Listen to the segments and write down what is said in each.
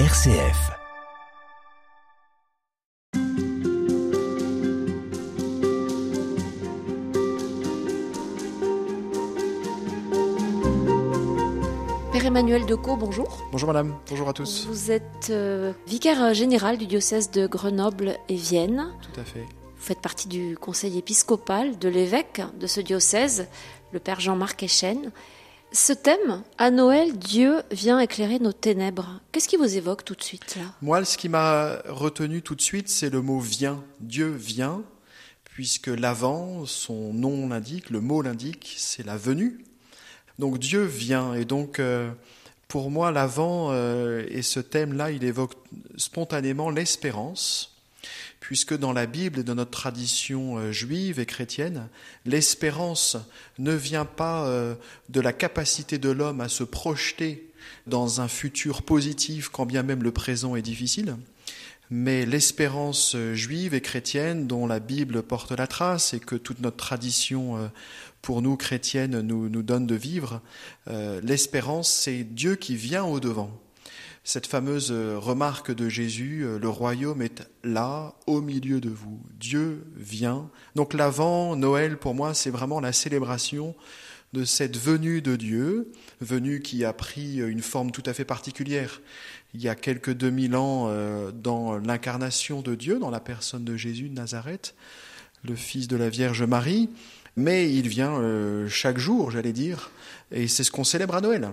RCF. Père Emmanuel Decaux, bonjour. Bonjour madame, bonjour à tous. Vous êtes euh, vicaire général du diocèse de Grenoble et Vienne. Tout à fait. Vous faites partie du conseil épiscopal de l'évêque de ce diocèse, le Père Jean-Marc Echen. Ce thème, à Noël, Dieu vient éclairer nos ténèbres. Qu'est-ce qui vous évoque tout de suite là? Moi, ce qui m'a retenu tout de suite, c'est le mot vient. Dieu vient, puisque l'avant, son nom l'indique, le mot l'indique, c'est la venue. Donc Dieu vient, et donc euh, pour moi, l'avant euh, et ce thème-là, il évoque spontanément l'espérance puisque dans la Bible et dans notre tradition euh, juive et chrétienne, l'espérance ne vient pas euh, de la capacité de l'homme à se projeter dans un futur positif quand bien même le présent est difficile, mais l'espérance euh, juive et chrétienne dont la Bible porte la trace et que toute notre tradition pour nous chrétiennes nous, nous donne de vivre, l'espérance c'est Dieu qui vient au devant cette fameuse euh, remarque de Jésus, euh, le royaume est là, au milieu de vous. Dieu vient. Donc l'avant, Noël, pour moi, c'est vraiment la célébration de cette venue de Dieu, venue qui a pris une forme tout à fait particulière il y a quelques 2000 ans euh, dans l'incarnation de Dieu, dans la personne de Jésus de Nazareth, le fils de la Vierge Marie, mais il vient chaque jour, j'allais dire, et c'est ce qu'on célèbre à Noël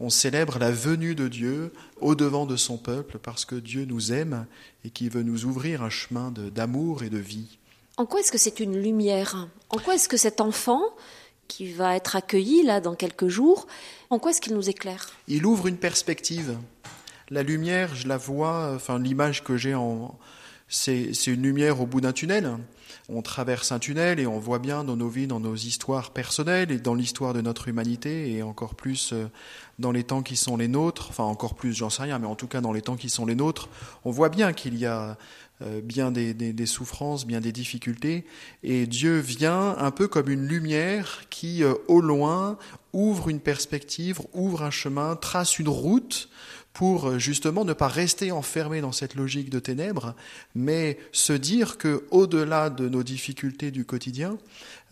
on célèbre la venue de Dieu au devant de son peuple parce que Dieu nous aime et qui veut nous ouvrir un chemin d'amour et de vie. En quoi est-ce que c'est une lumière? En quoi est-ce que cet enfant qui va être accueilli là dans quelques jours, en quoi est-ce qu'il nous éclaire? Il ouvre une perspective. La lumière, je la vois, enfin l'image que j'ai en, c'est une lumière au bout d'un tunnel. On traverse un tunnel et on voit bien dans nos vies, dans nos histoires personnelles et dans l'histoire de notre humanité et encore plus euh, dans les temps qui sont les nôtres, enfin encore plus, j'en sais rien, mais en tout cas dans les temps qui sont les nôtres, on voit bien qu'il y a euh, bien des, des, souffrances, bien des difficultés, et Dieu vient un peu comme une lumière qui, euh, au loin, ouvre une perspective, ouvre un chemin, trace une route pour euh, justement ne pas rester enfermé dans cette logique de ténèbres, mais se dire que au-delà de nos difficultés du quotidien,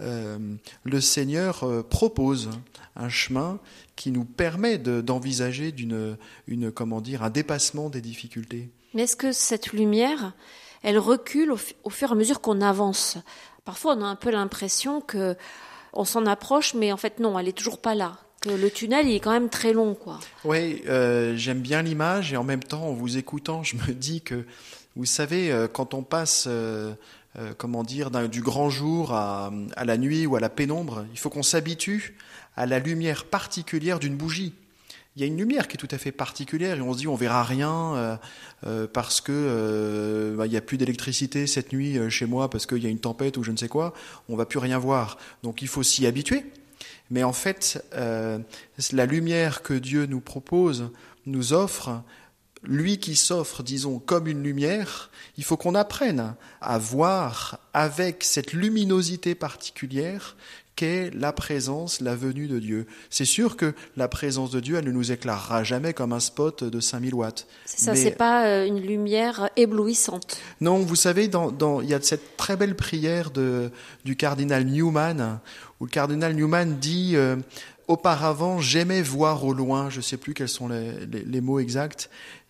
euh, le Seigneur euh, propose un chemin qui nous permet d'envisager d'une une comment un dépassement des difficultés. Mais est-ce que cette lumière, elle recule au, au fur et à mesure qu'on avance? Parfois, on a un peu l'impression que on s'en approche, mais en fait non, elle est toujours pas là le tunnel il est quand même très long, quoi. Oui, euh, j'aime bien l'image et en même temps, en vous écoutant, je me dis que, vous savez, euh, quand on passe, euh, comment dire, du grand jour à, à, la nuit ou à la pénombre, il faut qu'on s'habitue à la lumière particulière d'une bougie. Il y a une lumière qui est tout à fait particulière et on se dit on verra rien parce que bah, il n'y a plus d'électricité cette nuit chez moi parce qu'il y a une tempête ou je ne sais quoi, on va plus rien voir. Donc il faut s'y habituer. Mais en fait, euh, la lumière que Dieu nous propose, nous offre, lui qui s'offre, disons, comme une lumière, il faut qu'on apprenne à voir avec cette luminosité particulière qu'est la présence, la venue de Dieu. C'est sûr que la présence de Dieu, elle ne nous éclairera jamais comme un spot de 5000 watts. C'est ça, c'est pas euh, une lumière éblouissante. Non, vous savez, dans, dans, il y a cette très belle prière de, du cardinal Newman, où le cardinal Newman dit euh, Auparavant, j'aimais voir au loin, je ne sais plus quels sont les, les mots exacts,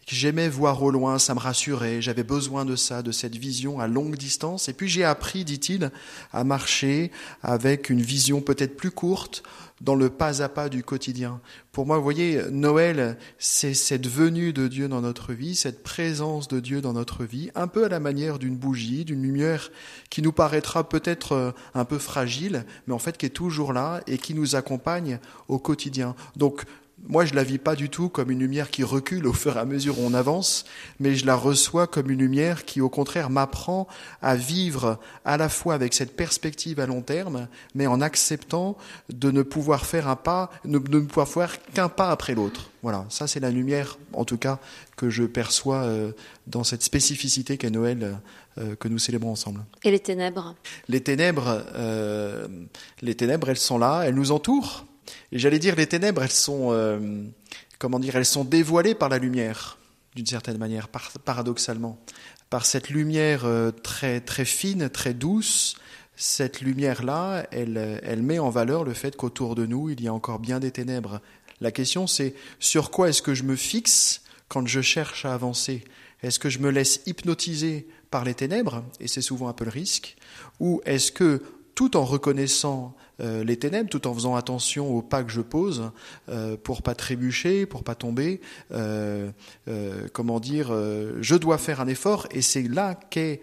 J'aimais voir au loin, ça me rassurait, j'avais besoin de ça, de cette vision à longue distance. Et puis j'ai appris, dit-il, à marcher avec une vision peut-être plus courte dans le pas à pas du quotidien. Pour moi, vous voyez, Noël, c'est cette venue de Dieu dans notre vie, cette présence de Dieu dans notre vie, un peu à la manière d'une bougie, d'une lumière qui nous paraîtra peut-être euh, un peu fragile, mais en fait qui est toujours là et qui nous accompagne au quotidien. Donc moi, je la vis pas du tout comme une lumière qui recule au fur et à mesure où on avance, mais je la reçois comme une lumière qui, au contraire, m'apprend à vivre à la fois avec cette perspective à long terme, mais en acceptant de ne pouvoir faire un pas, de ne pouvoir faire qu'un pas après l'autre. Voilà, ça c'est la lumière, en tout cas, que je perçois euh, dans cette spécificité qu'est Noël euh, que nous célébrons ensemble. Et les ténèbres? Les ténèbres, euh, les ténèbres, elles sont là, elles nous entourent et j'allais dire, les ténèbres, elles sont, euh, comment dire, elles sont dévoilées par la lumière. d'une certaine manière, paradoxalement, par cette lumière euh, très, très fine, très douce. Cette lumière-là, elle, elle met en valeur le fait qu'autour de nous, il y a encore bien des ténèbres. La question, c'est sur quoi est-ce que je me fixe quand je cherche à avancer? Est-ce que je me laisse hypnotiser par les ténèbres, et c'est souvent un peu le risque, ou est-ce que tout en reconnaissant euh, les ténèbres, tout en faisant attention aux pas que je pose euh, pour pas trébucher, pour pas tomber. Euh, comment dire Je dois faire un effort, et c'est là qu'est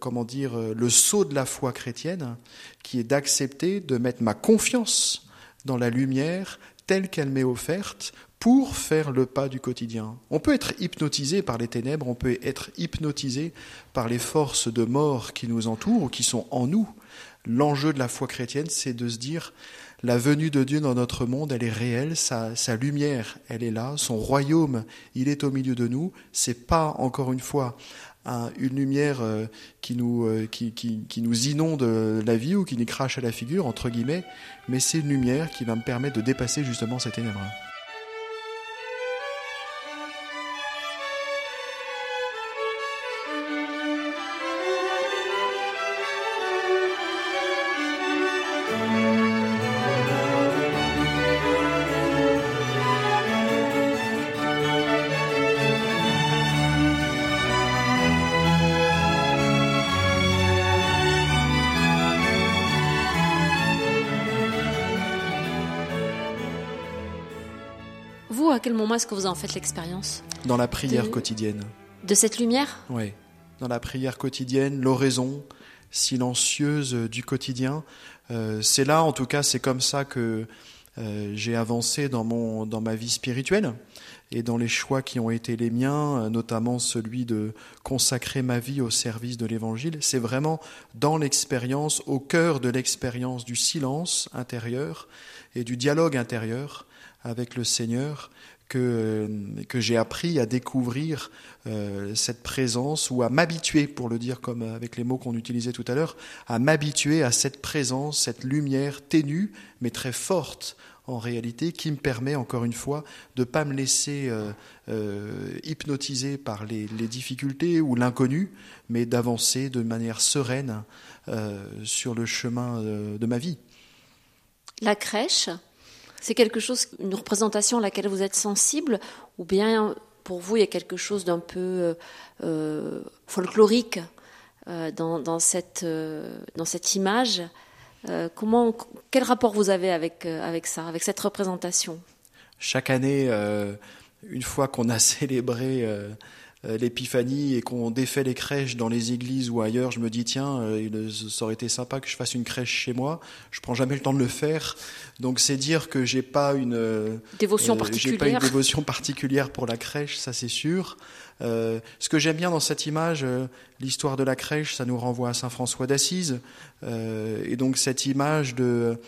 comment dire le saut de la foi chrétienne, qui est d'accepter de mettre ma confiance dans la lumière telle qu'elle m'est offerte pour faire le pas du quotidien. On peut être hypnotisé par les ténèbres, on peut être hypnotisé par les forces de mort qui nous entourent ou qui sont en nous. L'enjeu de la foi chrétienne, c'est de se dire, la venue de Dieu dans notre monde, elle est réelle, sa, lumière, elle est là, son royaume, il est au milieu de nous. C'est pas, encore une fois, une lumière euh, qui nous, euh, qui, qui, nous inonde la vie ou qui nous crache à la figure, entre guillemets, mais c'est une lumière qui va me permettre de dépasser justement ces ténèbres. À quel moment est-ce que vous en faites l'expérience Dans la prière quotidienne. De cette lumière Oui, dans la prière quotidienne, l'oraison silencieuse du quotidien. Euh, c'est là, en tout cas, c'est comme ça que euh, j'ai avancé dans, mon, dans ma vie spirituelle et dans les choix qui ont été les miens, euh, notamment celui de consacrer ma vie au service de l'Évangile. C'est vraiment dans l'expérience, au cœur de l'expérience du silence intérieur et du dialogue intérieur avec le Seigneur que, que j'ai appris à découvrir euh, cette présence ou à m'habituer, pour le dire comme avec les mots qu'on utilisait tout à l'heure, à m'habituer à cette présence, cette lumière ténue mais très forte en réalité, qui me permet encore une fois de ne pas me laisser euh, euh, hypnotiser par les, les difficultés ou l'inconnu, mais d'avancer de manière sereine sur le chemin de ma vie. La crèche, c'est quelque chose, une représentation à laquelle vous êtes sensible, ou bien pour vous il y a quelque chose d'un peu euh, euh, folklorique euh, dans, cette, dans cette image comment, Quel rapport vous avez avec, avec ça, avec cette représentation? Chaque année, une fois qu'on a célébré l'épiphanie et qu'on défait les crèches dans les églises ou ailleurs, je me dis tiens, euh, ça aurait été sympa que je fasse une crèche chez moi. Je prends jamais le temps de le faire, donc c'est dire que j'ai pas une euh, dévotion particulière. J'ai pas une dévotion particulière pour la crèche, ça c'est sûr. ce que j'aime bien dans cette image, l'histoire de la crèche, ça nous renvoie à Saint François d'Assise, et donc cette image de,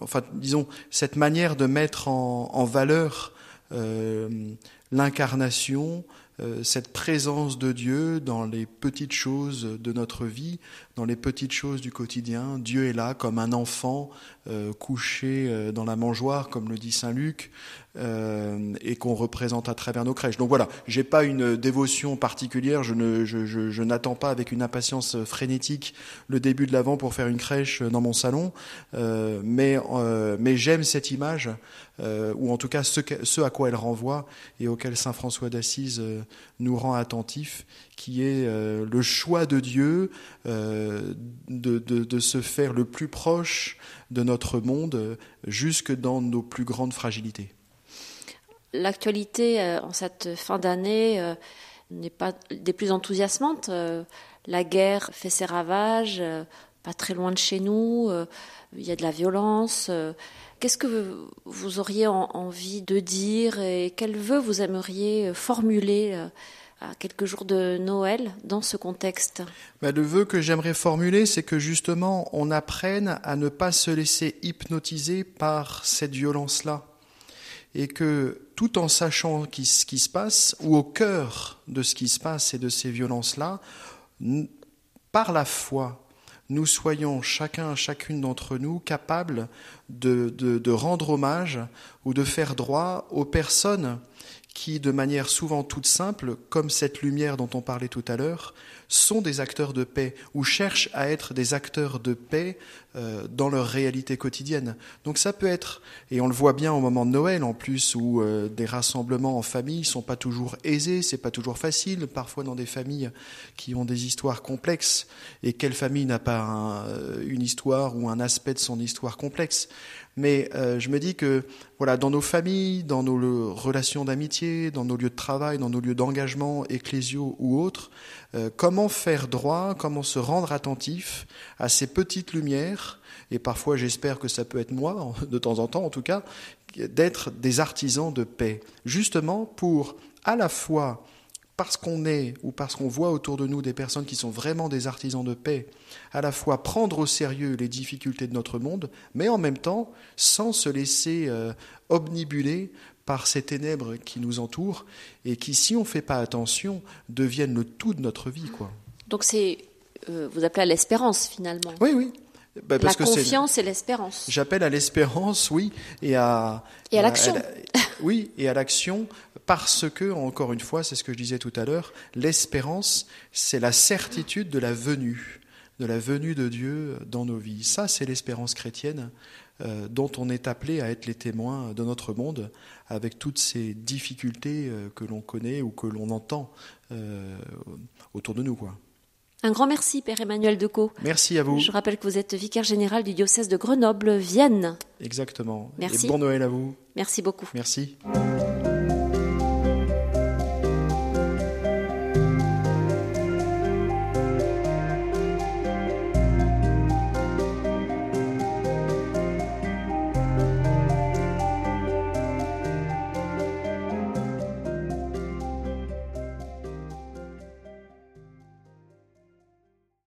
enfin disons cette manière de mettre en, en valeur l'incarnation, euh, cette présence de Dieu dans les petites choses de notre vie, dans les petites choses du quotidien. Dieu est là comme un enfant euh, couché euh, dans la mangeoire, comme le dit Saint Luc, et qu'on représente à travers nos crèches. Donc voilà, j'ai pas une dévotion particulière, je, je, je, n'attends pas avec une impatience frénétique le début de l'avant pour faire une crèche dans mon salon, mais, mais j'aime cette image, ou en tout cas ce, ce, à quoi elle renvoie et auquel Saint François d'Assise nous rend attentifs, qui est euh, le choix de Dieu euh, de, de, se faire le plus proche de notre monde, jusque dans nos plus grandes fragilités. L'actualité euh, en cette fin d'année n'est pas des plus enthousiasmantes. La guerre fait ses ravages, pas très loin de chez nous, il y a de la violence. Qu'est-ce que vous auriez envie de dire et quel vœu vous aimeriez formuler euh, à quelques jours de Noël dans ce contexte bah, Le vœu que j'aimerais formuler, c'est que justement on apprenne à ne pas se laisser hypnotiser par cette violence-là. Et que tout en sachant ce qui se passe, ou au cœur de ce qui se passe et de ces violences-là, par la foi, nous soyons chacun, chacune d'entre nous capables de, de, rendre hommage ou de faire droit aux personnes qui, de manière souvent toute simple, comme cette lumière dont on parlait tout à l'heure, sont des acteurs de paix ou cherchent à être des acteurs de paix euh, dans leur réalité quotidienne. Donc ça peut être, et on le voit bien au moment de Noël en plus, où euh, des rassemblements en famille sont pas toujours aisés, c'est pas toujours facile, parfois dans des familles qui ont des histoires complexes. Et quelle famille n'a pas euh, une histoire ou un aspect de son histoire complexe? Mais euh, je me dis que voilà, dans nos familles, dans nos relations d'amitié, dans nos lieux de travail, dans nos lieux d'engagement ecclésiaux ou autres, euh, comment faire droit, comment se rendre attentif à ces petites lumières, et parfois j'espère que ça peut être moi, de temps en temps en tout cas, d'être des artisans de paix, justement pour à la fois parce qu'on est ou parce qu'on voit autour de nous des personnes qui sont vraiment des artisans de paix, à la fois prendre au sérieux les difficultés de notre monde, mais en même temps sans se laisser euh, obnibuler par ces ténèbres qui nous entourent et qui, si on ne fait pas attention, deviennent le tout de notre vie. Quoi. Donc c'est, euh, vous appelez à l'espérance finalement. Oui, oui. Bah, la confiance et l'espérance. J'appelle à l'espérance, oui, et à et à l'action. Oui, et à l'action, parce que, encore une fois, c'est ce que je disais tout à l'heure, l'espérance, c'est la certitude de la venue, de la venue de Dieu dans nos vies. Ça, c'est l'espérance chrétienne euh, dont on est appelé à être les témoins de notre monde, avec toutes ces difficultés euh, que l'on connaît ou que l'on entend euh, autour de nous. Un grand merci, Père Emmanuel Decaux. Merci à vous. Je rappelle que vous êtes vicaire général du diocèse de Grenoble-Vienne. Exactement. Merci. Et bon Noël à vous. Merci beaucoup. Merci.